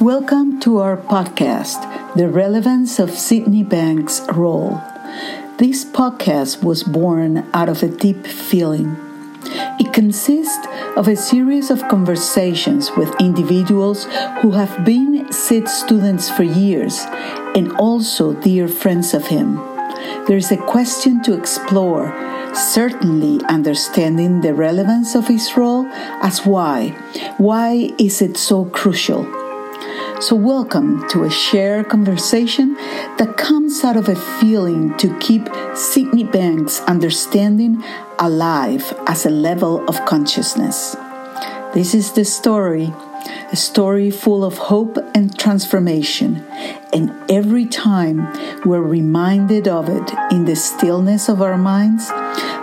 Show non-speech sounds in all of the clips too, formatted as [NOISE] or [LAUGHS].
Welcome to our podcast, The Relevance of Sydney Banks' Role. This podcast was born out of a deep feeling. It consists of a series of conversations with individuals who have been SID students for years and also dear friends of him. There is a question to explore, certainly understanding the relevance of his role as why. Why is it so crucial? So, welcome to a shared conversation that comes out of a feeling to keep Sydney Banks' understanding alive as a level of consciousness. This is the story, a story full of hope and transformation. And every time we're reminded of it in the stillness of our minds,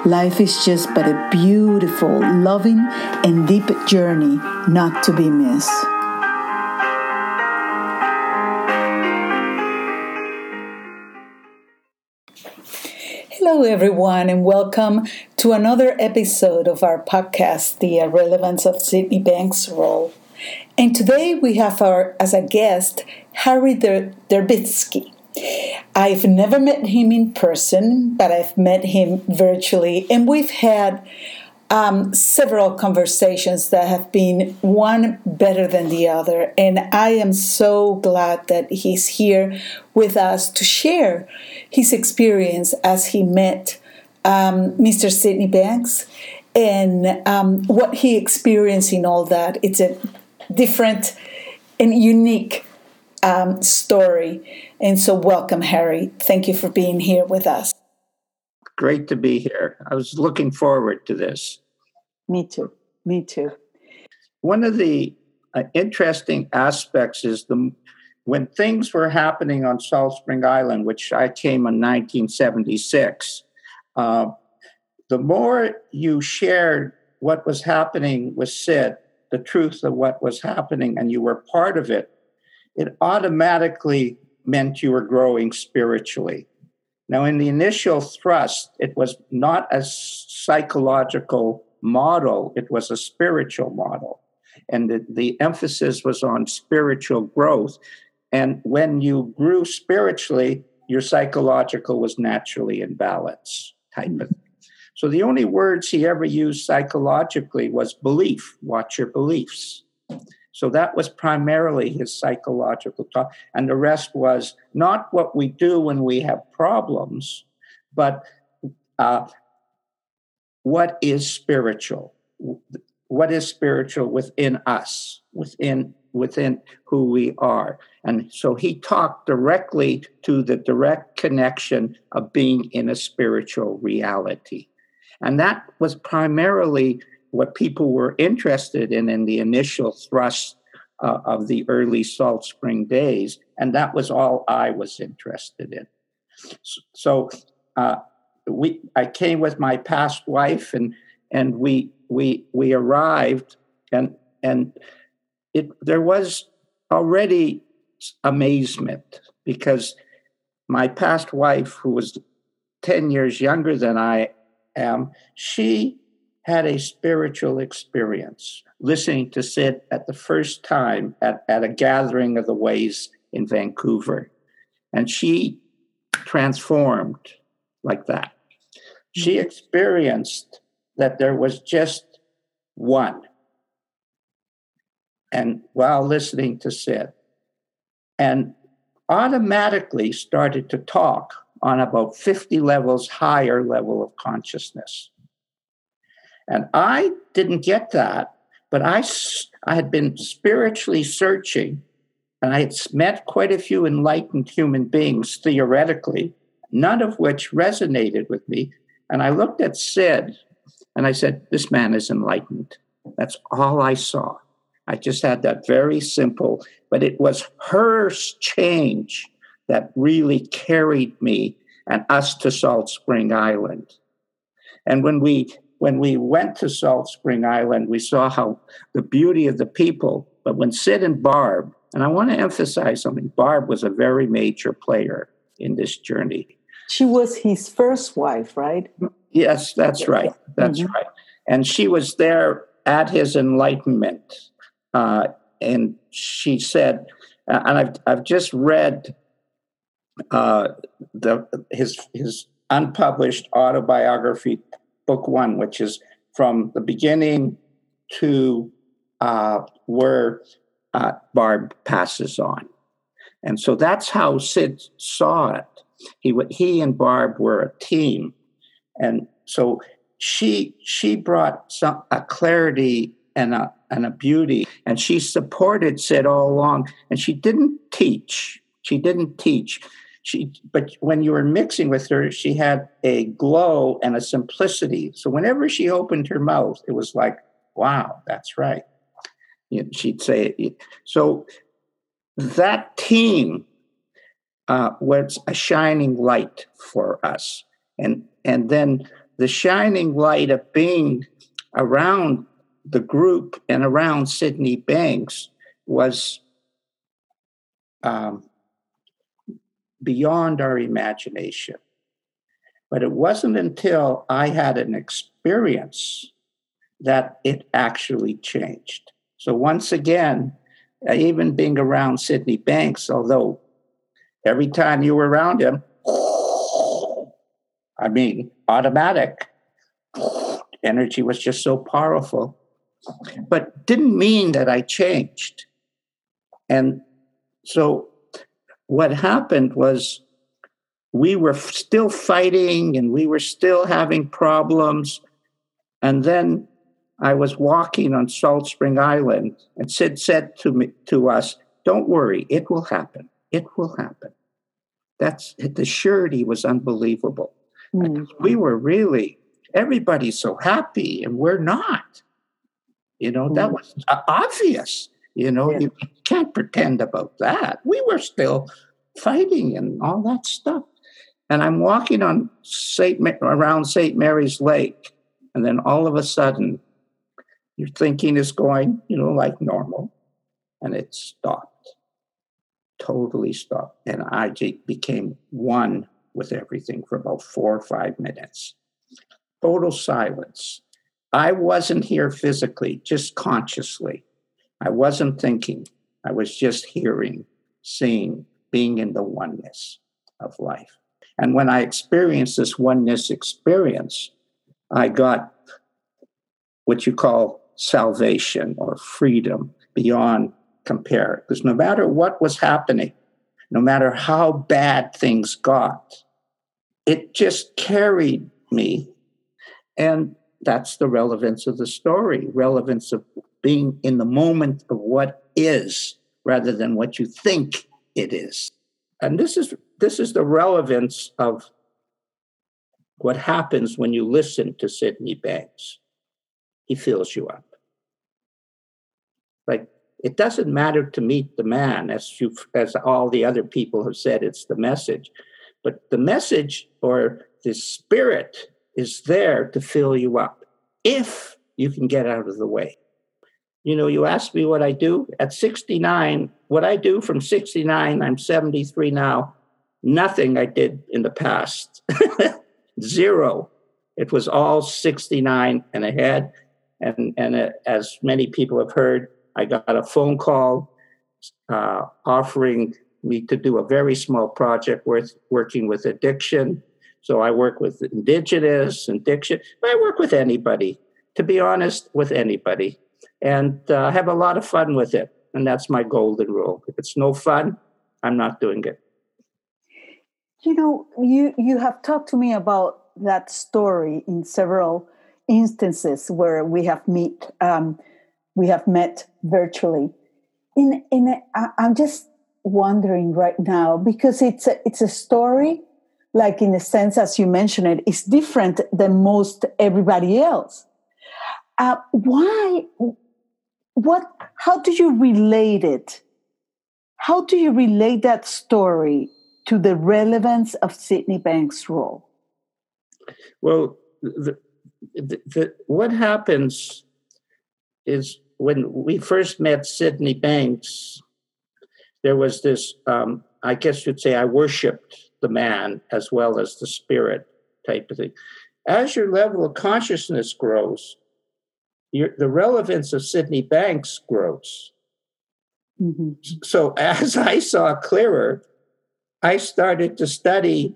life is just but a beautiful, loving, and deep journey not to be missed. Hello, everyone, and welcome to another episode of our podcast, The Relevance of Sydney Banks' Role. And today we have our, as a guest, Harry Der- Derbitsky. I've never met him in person, but I've met him virtually, and we've had um, several conversations that have been one better than the other. And I am so glad that he's here with us to share his experience as he met um, Mr. Sydney Banks and um, what he experienced in all that. It's a different and unique um, story. And so, welcome, Harry. Thank you for being here with us. Great to be here. I was looking forward to this. Me too. Me too. One of the uh, interesting aspects is the when things were happening on Salt Spring Island, which I came in 1976. Uh, the more you shared what was happening with Sid, the truth of what was happening, and you were part of it, it automatically meant you were growing spiritually. Now, in the initial thrust, it was not a psychological model, it was a spiritual model. And the, the emphasis was on spiritual growth. And when you grew spiritually, your psychological was naturally in balance, type of thing. So the only words he ever used psychologically was belief, watch your beliefs. So that was primarily his psychological talk. And the rest was not what we do when we have problems, but uh, what is spiritual? What is spiritual within us within within who we are? And so he talked directly to the direct connection of being in a spiritual reality. And that was primarily what people were interested in in the initial thrust uh, of the early salt spring days. And that was all i was interested in. So uh, we I came with my past wife and and we we we arrived and and it there was already amazement because my past wife who was 10 years younger than I am she had a spiritual experience listening to Sid at the first time at, at a gathering of the ways in Vancouver. And she transformed like that. She mm-hmm. experienced that there was just one. And while listening to Sid, and automatically started to talk on about 50 levels higher level of consciousness. And I didn't get that, but I, I had been spiritually searching and I had met quite a few enlightened human beings theoretically none of which resonated with me. And I looked at Sid and I said, This man is enlightened. That's all I saw. I just had that very simple, but it was her change that really carried me and us to Salt Spring Island. And when we when we went to Salt Spring Island, we saw how the beauty of the people. But when Sid and Barb, and I want to emphasize something, Barb was a very major player in this journey. She was his first wife, right? Yes, that's right. That's mm-hmm. right. And she was there at his enlightenment. Uh, and she said, and I've I've just read uh, the his his unpublished autobiography, book one, which is from the beginning to uh, where uh, Barb passes on, and so that's how Sid saw it. He he and Barb were a team, and so she she brought some a clarity and a and a beauty, and she supported Sid all along. And she didn't teach. She didn't teach. She, but when you were mixing with her, she had a glow and a simplicity. So whenever she opened her mouth, it was like, "Wow, that's right." She'd say it. So that team uh, was a shining light for us, and and then the shining light of being around the group and around Sydney Banks was um, beyond our imagination. But it wasn't until I had an experience that it actually changed. So, once again, even being around Sydney Banks, although every time you were around him, I mean, automatic energy was just so powerful but didn't mean that I changed. And so what happened was we were still fighting and we were still having problems. And then I was walking on Salt Spring Island, and Sid said to me to us, "Don't worry, it will happen. It will happen." That's the surety was unbelievable. Mm. We were really everybody's so happy, and we're not. You know, that mm. was obvious. You know, yeah. you can't pretend about that. We were still fighting and all that stuff. And I'm walking on Saint around St. Mary's Lake, and then all of a sudden, your thinking is going, you know, like normal, and it stopped, totally stopped, and I became one with everything for about four or five minutes. Total silence. I wasn't here physically, just consciously. I wasn't thinking. I was just hearing, seeing, being in the oneness of life. And when I experienced this oneness experience, I got what you call salvation or freedom beyond compare. Because no matter what was happening, no matter how bad things got, it just carried me. And that's the relevance of the story, relevance of being in the moment of what is rather than what you think it is. And this is this is the relevance of what happens when you listen to Sydney Banks. He fills you up. Like it doesn't matter to meet the man, as you as all the other people have said, it's the message. But the message or the spirit is there to fill you up if you can get out of the way. You know, you ask me what I do at 69, what I do from 69, I'm 73 now, nothing I did in the past. [LAUGHS] Zero. It was all 69 and ahead. And, and uh, as many people have heard, I got a phone call uh, offering me to do a very small project worth working with addiction so I work with indigenous, addiction. I work with anybody, to be honest, with anybody, and uh, have a lot of fun with it. And that's my golden rule. If it's no fun, I'm not doing it. You know, you you have talked to me about that story in several instances where we have meet um, we have met virtually. In in a, I'm just wondering right now because it's a, it's a story like in a sense, as you mentioned it, is different than most everybody else. Uh, why? What? How do you relate it? How do you relate that story to the relevance of Sydney Banks' role? Well, the, the, the, what happens is when we first met Sydney Banks, there was this, um, I guess you'd say, I worshipped the man as well as the spirit type of thing. As your level of consciousness grows, your, the relevance of Sydney Banks grows. Mm-hmm. So as [LAUGHS] I saw clearer, I started to study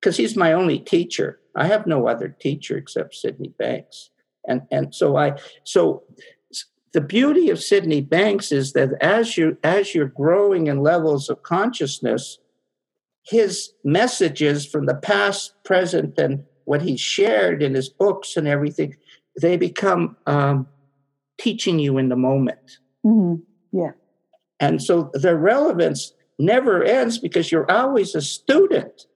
because he's my only teacher. I have no other teacher except Sydney Banks. And and so I so the beauty of Sydney Banks is that as you as you're growing in levels of consciousness, his messages from the past, present, and what he shared in his books and everything, they become um, teaching you in the moment. Mm-hmm. Yeah. And so their relevance never ends because you're always a student.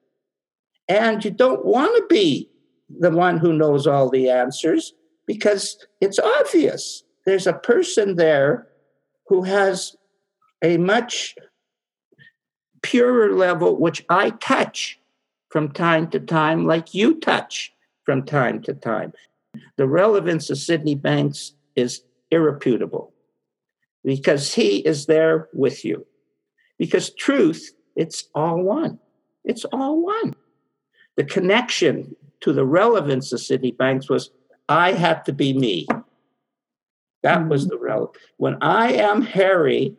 And you don't want to be the one who knows all the answers because it's obvious. There's a person there who has a much purer level, which I touch from time to time, like you touch from time to time. The relevance of Sydney Banks is irreputable because he is there with you. Because truth, it's all one. It's all one. The connection to the relevance of Sydney Banks was I had to be me. That was mm-hmm. the relevance. When I am Harry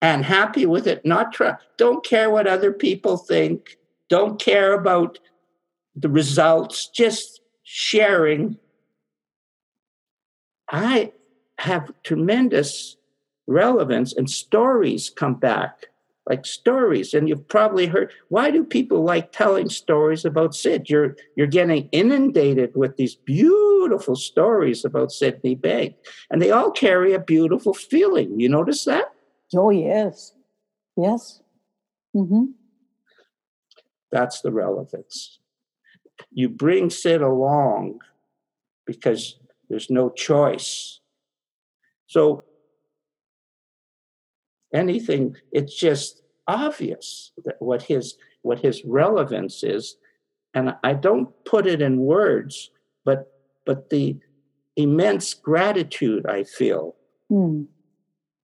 and happy with it, not try, don't care what other people think, don't care about the results, just sharing. I have tremendous relevance and stories come back like stories and you've probably heard why do people like telling stories about sid you're you're getting inundated with these beautiful stories about sydney bank and they all carry a beautiful feeling. You notice that? Oh yes. Yes. Mm-hmm. that's the relevance. You bring sid along because there's no choice. So anything, it's just obvious that what his what his relevance is. And I don't put it in words, but but the immense gratitude I feel mm.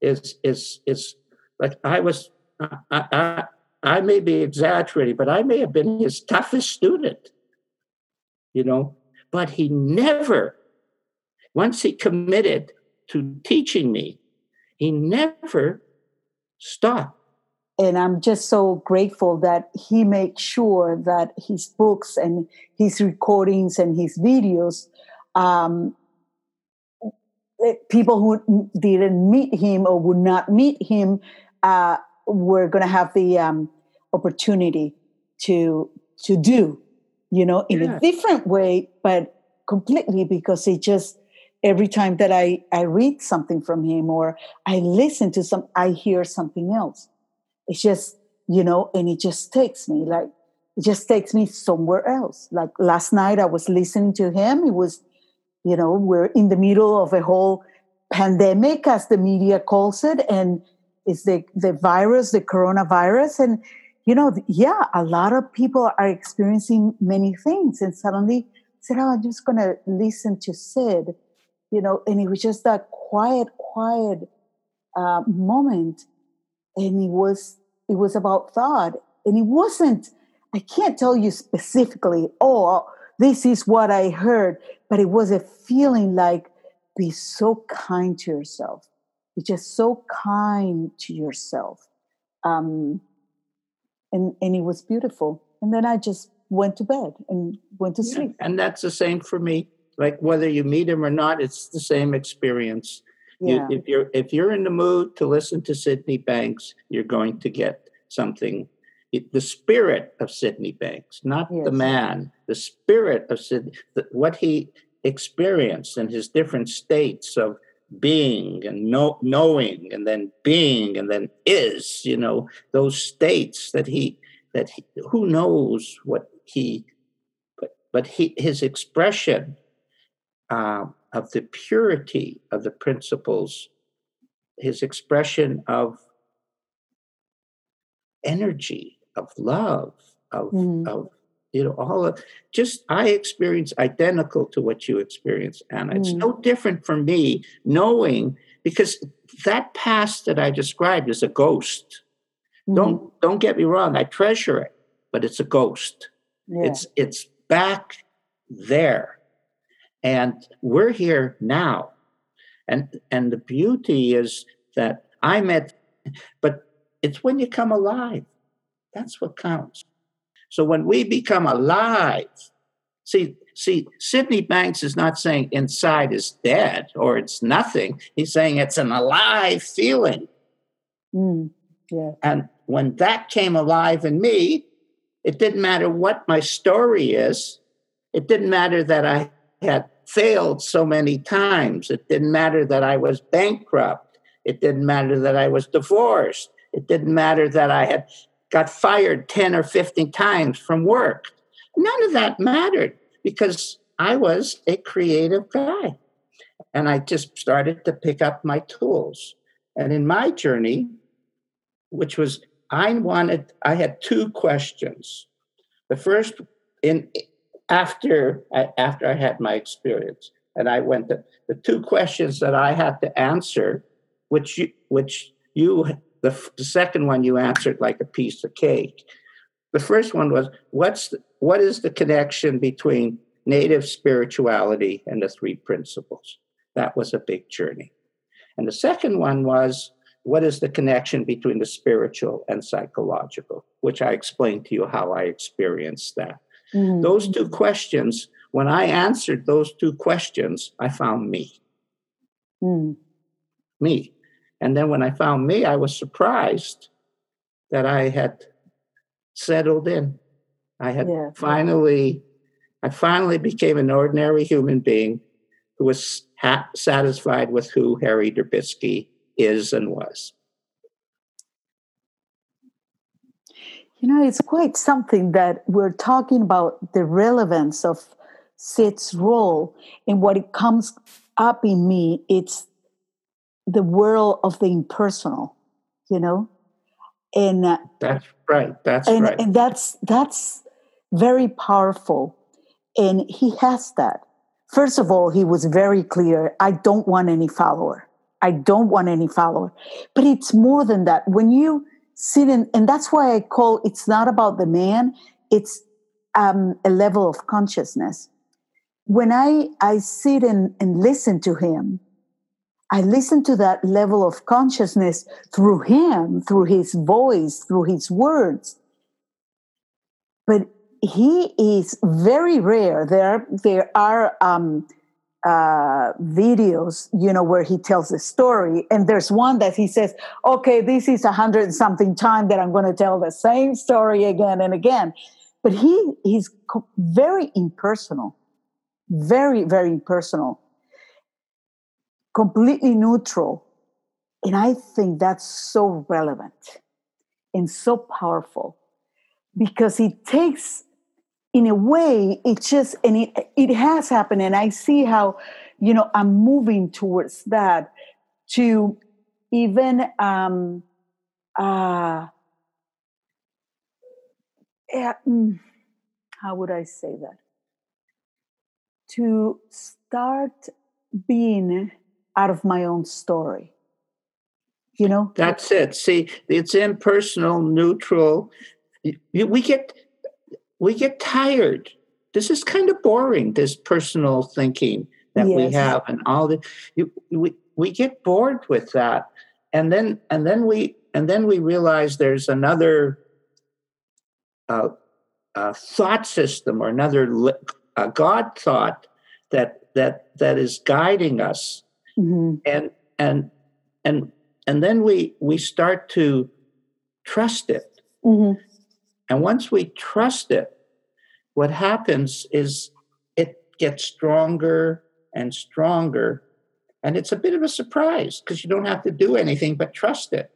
is is is like I was I, I I may be exaggerating, but I may have been his toughest student, you know. But he never, once he committed to teaching me, he never stopped. And I'm just so grateful that he makes sure that his books and his recordings and his videos, um, people who didn't meet him or would not meet him, uh, were going to have the um, opportunity to to do, you know, in yeah. a different way, but completely because it just every time that I, I read something from him or I listen to some, I hear something else. It's just, you know, and it just takes me like, it just takes me somewhere else. Like last night I was listening to him. It was, you know, we're in the middle of a whole pandemic as the media calls it. And it's the, the virus, the coronavirus. And, you know, yeah, a lot of people are experiencing many things. And suddenly said, oh, I'm just going to listen to Sid you know, and it was just that quiet, quiet uh, moment, and it was it was about thought, and it wasn't. I can't tell you specifically. Oh, this is what I heard, but it was a feeling like be so kind to yourself. Be just so kind to yourself, um, and and it was beautiful. And then I just went to bed and went to sleep. and that's the same for me like whether you meet him or not, it's the same experience. Yeah. You, if you're if you're in the mood to listen to Sydney Banks, you're going to get something. It, the spirit of Sydney Banks, not yes. the man. The spirit of Sydney, the, what he experienced in his different states of being and know, knowing and then being and then is you know those states that he that he, who knows what he but but he his expression uh, of the purity of the principles, his expression of energy, of love, of, mm. of you know, all of just I experience identical to what you experience, Anna. Mm. It's no different for me knowing because that past that I described is a ghost. Mm. Don't don't get me wrong, I treasure it, but it's a ghost. Yeah. It's it's back there and we're here now. And, and the beauty is that I met but it's when you come alive. That's what counts. So when we become alive, see, see, Sydney Banks is not saying inside is dead or it's nothing. He's saying it's an alive feeling. Mm, yeah. And when that came alive in me, it didn't matter what my story is. It didn't matter that I had failed so many times. It didn't matter that I was bankrupt. It didn't matter that I was divorced. It didn't matter that I had got fired 10 or 15 times from work. None of that mattered because I was a creative guy. And I just started to pick up my tools. And in my journey, which was I wanted, I had two questions. The first, in after I, after I had my experience, and I went to the two questions that I had to answer, which you, which you, the, the second one you answered like a piece of cake. The first one was, what's the, what is the connection between native spirituality and the three principles? That was a big journey. And the second one was, what is the connection between the spiritual and psychological, which I explained to you how I experienced that. Mm-hmm. Those two questions, when I answered those two questions, I found me. Mm. Me. And then when I found me, I was surprised that I had settled in. I had yeah. finally, I finally became an ordinary human being who was ha- satisfied with who Harry Derbitsky is and was. You know, it's quite something that we're talking about the relevance of Sid's role and what it comes up in me. It's the world of the impersonal, you know, and uh, that's right. That's and, right. And that's that's very powerful, and he has that. First of all, he was very clear. I don't want any follower. I don't want any follower. But it's more than that. When you sit in, and that's why I call it's not about the man, it's um, a level of consciousness. When I, I sit and, and listen to him, I listen to that level of consciousness through him, through his voice, through his words. But he is very rare. There, there are um, uh, videos, you know, where he tells a story. And there's one that he says, okay, this is a hundred something time that I'm going to tell the same story again and again. But he he's very impersonal, very, very impersonal, completely neutral. And I think that's so relevant and so powerful because it takes in a way it just and it it has happened and i see how you know i'm moving towards that to even um uh mm, how would i say that to start being out of my own story you know that's it see it's impersonal neutral we get we get tired. This is kind of boring, this personal thinking that yes. we have and all the we, we get bored with that. And then and then we and then we realize there's another uh, uh, thought system or another uh, God thought that that that is guiding us, mm-hmm. and and and and then we we start to trust it. Mm-hmm. And once we trust it, what happens is it gets stronger and stronger. And it's a bit of a surprise because you don't have to do anything but trust it.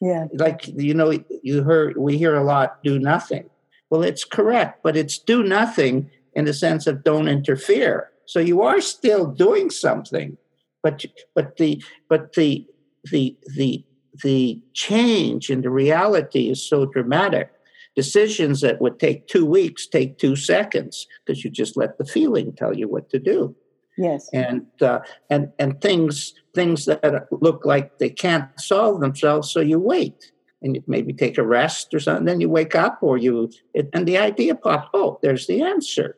Yeah. Like, you know, you heard, we hear a lot, do nothing. Well, it's correct, but it's do nothing in the sense of don't interfere. So you are still doing something, but but the but the the the the change in the reality is so dramatic Decisions that would take two weeks take two seconds because you just let the feeling tell you what to do. Yes. And uh, and and things things that look like they can't solve themselves, so you wait and you maybe take a rest or something. Then you wake up, or you it, and the idea pops. Oh, there's the answer.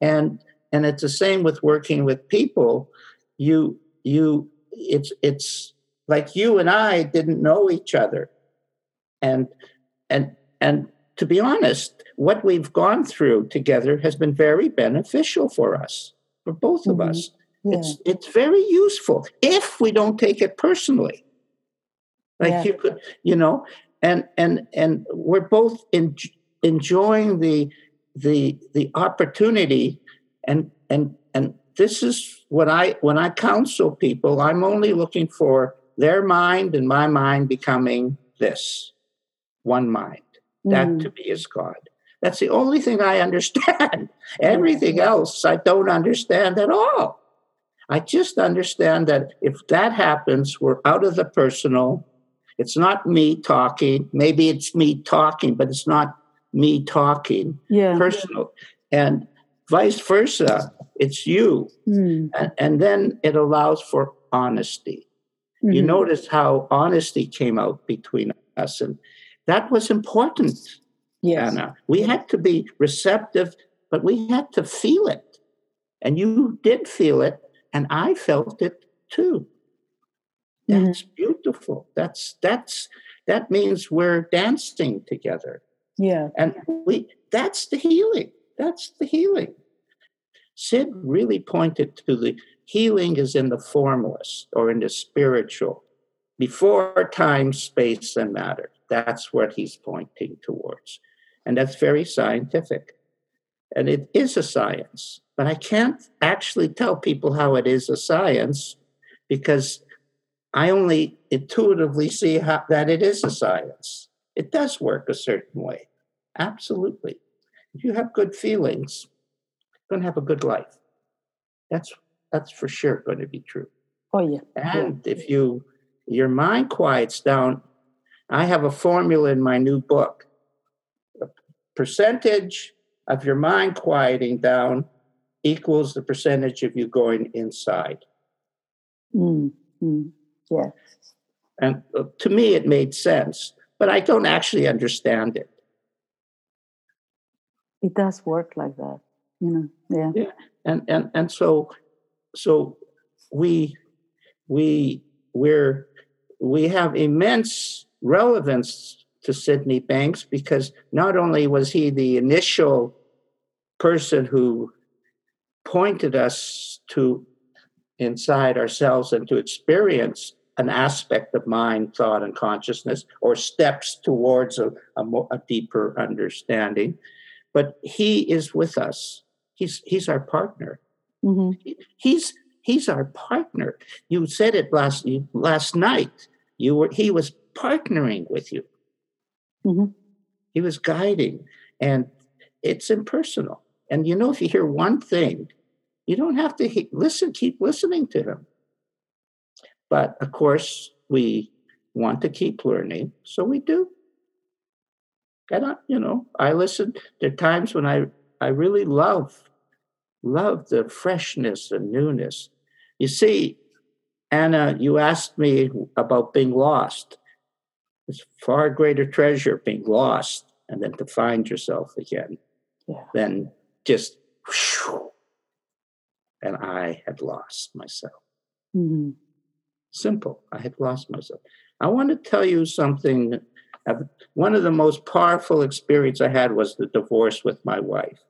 And and it's the same with working with people. You you it's it's like you and I didn't know each other. And and and to be honest, what we've gone through together has been very beneficial for us, for both of Mhm. us. Yeah. It's it's very useful if we don't take it personally. Like Yeah. you could, you know, and and and we're both en- enjoying the the the opportunity, and and and this is what I when I counsel people, I'm only looking for their mind and my mind becoming this one mind. That Mm. to me is God. That's the only thing I understand. [LAUGHS] Everything else I don't understand at all. I just understand that if that happens, we're out of the personal. It's not me talking. Maybe it's me talking, but it's not me talking yeah. personal. And vice versa, it's you. Mm. And, and then it allows for honesty. You Mhm. notice how honesty came out between us. And that was important, Yes. Anna. We had to be receptive, but we had to feel it. And you did feel it, and I felt it too. Mhm. That's beautiful. That's that's that means we're dancing together. Yeah. And we that's the healing. That's the healing. Sid really pointed to the healing is in the formless or in the spiritual, before time, space, and matter. That's what he's pointing towards. And that's very scientific. And it is a science. But I can't actually tell people how it is a science because I only intuitively see how, that it is a science. It does work a certain way. Absolutely. If you have good feelings, going to have a good life. That's that's for sure going to be true. Oh yeah. And if you your mind quiets down, I have a formula in my new book. The percentage of your mind quieting down equals the percentage of you going inside. Mm. Mm. Yeah. And uh, to me, it made sense, but I don't actually understand it. It does work like that. You know. Yeah. and and and so so we we we're we have immense relevance to Sydney Banks because not only was he the initial person who pointed us to inside ourselves and to experience an aspect of mind, thought, and consciousness, or steps towards a, a, more, a deeper understanding, but he is with us. He's he's our partner. hmm He's he's our partner. You said it last last night. You were he was partnering with you. Mhm. He was guiding, and it's impersonal. And you know, if you hear one thing, you don't have to he- listen. Keep listening to him. But of course, we want to keep learning, so we do. And I, you know, I listen. There are times when I I really love love the freshness and newness. You see, Anna, you asked me about being lost. It's far greater treasure being lost and then to find yourself again Yeah. than just whew, and I had lost myself. hmm Simple. I had lost myself. I want to tell you something. One of the most powerful experience I had was the divorce with my wife.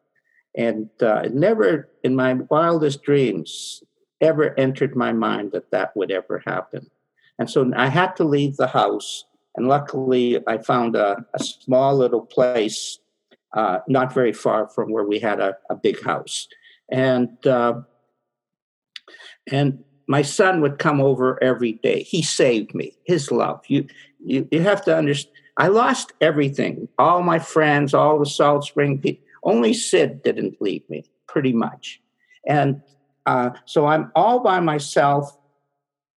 And uh, it never, in my wildest dreams, ever entered my mind that that would ever happen. And so I had to leave the house. And luckily, I found a, a small little place uh, not very far from where we had a, a big house. And uh, and my son would come over every day. He saved me. His love. You you, you have to understand. I lost everything. All my friends, all the Salt Spring people. Only Sid didn't leave me, pretty much. And uh, so I'm all by myself,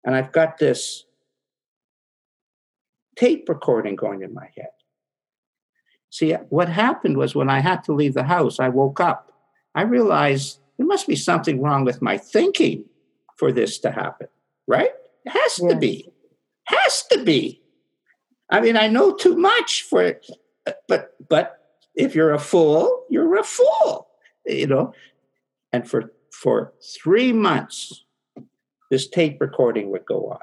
and I've got this tape recording going in my head. See, what happened was when I had to leave the house, I woke up. I realized there must be something wrong with my thinking for this to happen, right? It has to be. Has to be. I mean, I know too much for it, but but if you're a fool, you're a fool, you know. And for for three months, this tape recording would go on,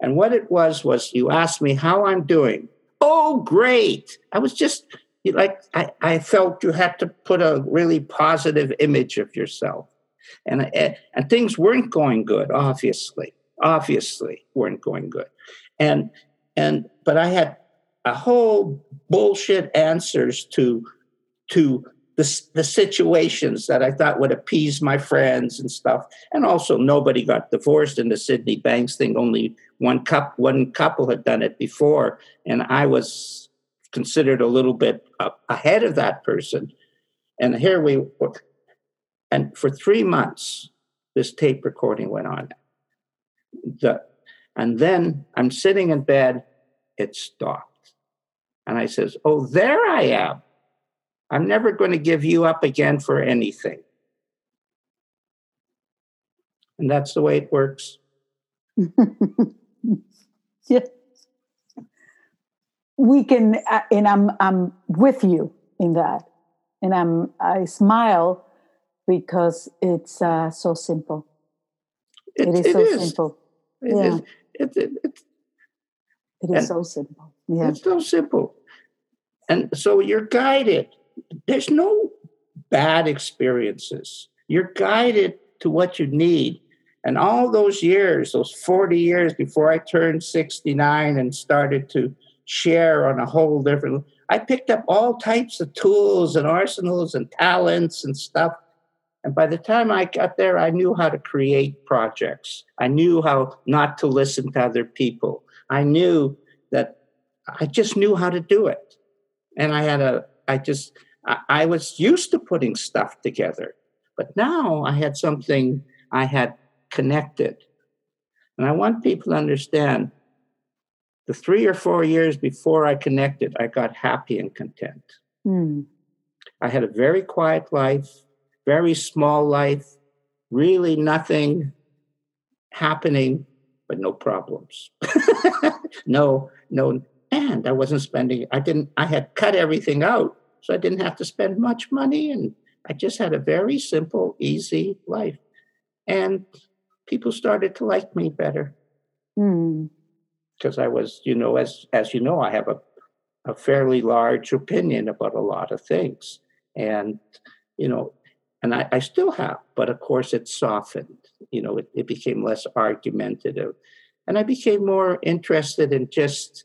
And what it was was you asked me how I'm doing. Oh, great. I was just like, I, I felt you had to put a really positive image of yourself. And, and things weren't going good, obviously, obviously weren't going good. And, and, but I had a whole bullshit answers to, to the, the situations that I thought would appease my friends and stuff. And also, nobody got divorced in the Sydney Banks thing. Only one couple, one couple had done it before, and I was considered a little bit ahead of that person. And here we were. And for three months, this tape recording went on. The, and then I'm sitting in bed, it stopped. And I says, Oh, there I am. I'm never going to give you up again for anything. And that's the way it works. [LAUGHS] yeah. We can, uh, and I'm, I'm with you in that. And I'm, I smile because it's uh, so simple. it, it is it so is. simple. It yeah. Is. It, it, it, it is so simple. Yeah. It's so simple. And so you're guided there's no bad experiences. You're guided to what you need. And all those years, those 40 years before I turned 69 and started to share on a whole different, I picked up all types of tools and arsenals and talents and stuff. And by the time I got there, I knew how to create projects. I knew how not to listen to other people. I knew that I just knew how to do it. And I had a, I just, I, I was used to putting stuff together, but now I had something I had connected. And I want people to understand the three or four years before I connected, I got happy and content. Mm. I had a very quiet life, very small life, really nothing happening, but no problems. [LAUGHS] no, no, and I wasn't spending, I didn't, I had cut everything out so I didn't have to spend much money and I just had a very simple, easy life. And people started to like me better. Because mm. I was, you know, as as you know, I have a, a fairly large opinion about a lot of things. And, you know, and I, I still have, but of course it softened. You know, it, it became less argumentative. And I became more interested in just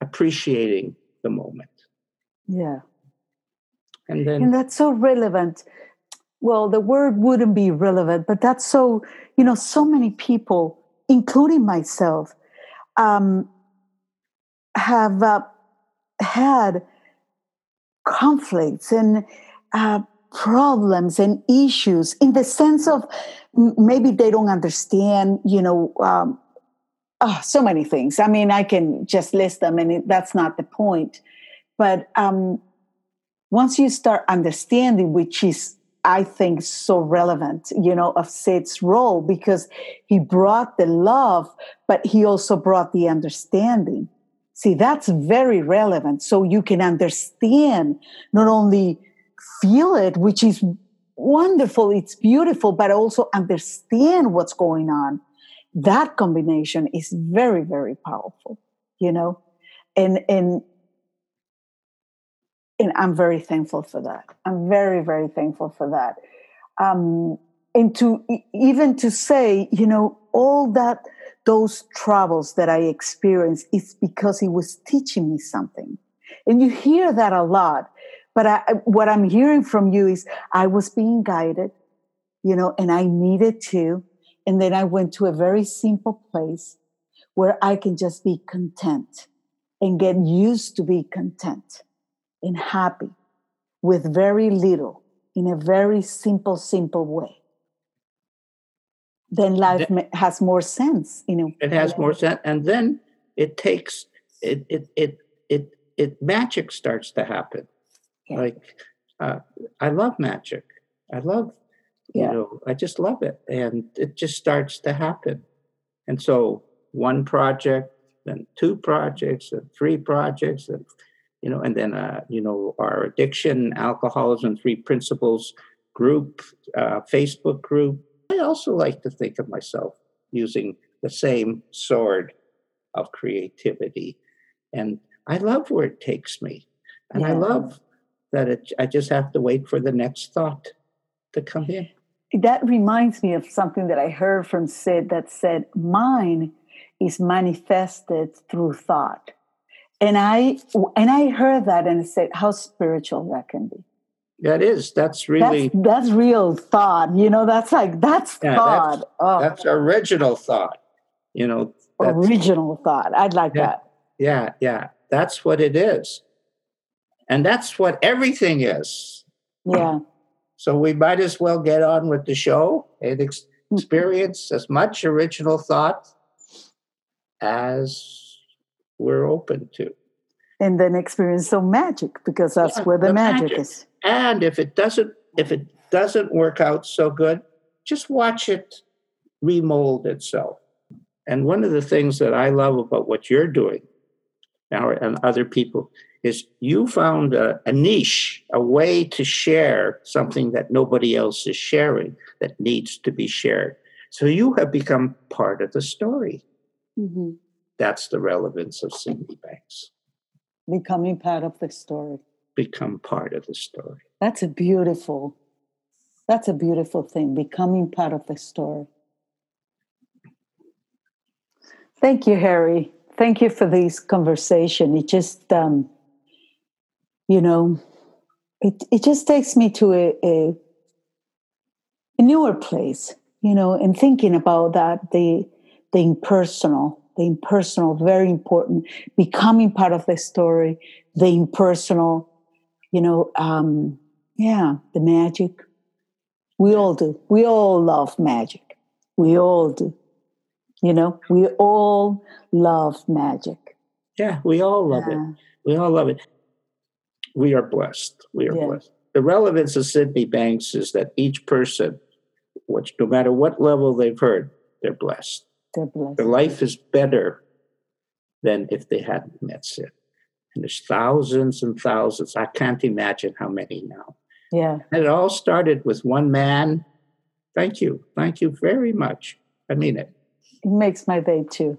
appreciating the moment. Yeah. And then and that's so relevant. Well, the word wouldn't be relevant, but that's so, you know, so many people, including myself, um, have uh, had conflicts and uh, problems and issues in the sense of maybe they don't understand, you know, um, oh, so many things. I mean, I can just list them, and it, that's not the point. But um, once you start understanding, which is, I think, so relevant, you know, of Sid's role, because he brought the love, but he also brought the understanding. See, that's very relevant. So you can understand, not only feel it, which is wonderful, it's beautiful, but also understand what's going on. That combination is very, very powerful, you know? And, and and I'm very thankful for that. I'm very, very thankful for that. Um, and to even to say, you know, all that those troubles that I experienced is because he was teaching me something. And you hear that a lot. But I, what I'm hearing from you is I was being guided, you know, and I needed to. And then I went to a very simple place where I can just be content and get used to be content and happy with very little in a very simple, simple way, then life that, has more sense. You know, it has more sense, and then it takes it it it it, it magic starts to happen. Yeah. Like uh, I love magic. I love yeah. you know I just love it, and it just starts to happen. And so one project, then two projects, and three projects, and you know, and then uh, you know our addiction, alcoholism, three principles group, uh, Facebook group. I also like to think of myself using the same sword of creativity. And I love where it takes me. And yeah. I love that it, I just have to wait for the next thought to come in. That reminds me of something that I heard from Sid that said, "Mind is manifested through thought. And I and I heard that and I said, how spiritual that can be. That is. That's really that's, that's real thought. You know, that's like that's yeah, thought. That's, oh. that's original thought. You know, original thought. I'd like yeah, that. Yeah, yeah. That's what it is. And that's what everything is. Yeah. So we might as well get on with the show and ex- mm-hmm. experience as much original thought as we're open to. And then experience some magic because that's yeah, where the, the magic, magic is. And if it doesn't if it doesn't work out so good, just watch it remold itself. And one of the things that I love about what you're doing now and other people is you found a, a, niche, a way to share something that nobody else is sharing that needs to be shared. So you have become part of the story. Mm-hmm. That's the relevance of Sydney Banks. Becoming part of the story. Become part of the story. That's a beautiful, that's a beautiful thing, becoming part of the story. Thank you, Harry. Thank you for this conversation. It just, um, you know, it, it just takes me to a, a, a newer place, you know, and thinking about that, the, the impersonal, the impersonal, very important, becoming part of the story, the impersonal, you know, um, yeah, the magic. We all do. We all love magic. We all do. You know, we all love magic. Yeah, we all love yeah. it. We all love it. We are blessed. We are yeah. blessed. The relevance of Sydney Banks is that each person, which no matter what level they've heard, they're blessed. They're blessed. Their life is better than if they hadn't met Sid. And there's thousands and thousands. I can't imagine how many now. Yeah. And it all started with one man. Thank you. Thank you very much. I mean it. It makes my day too.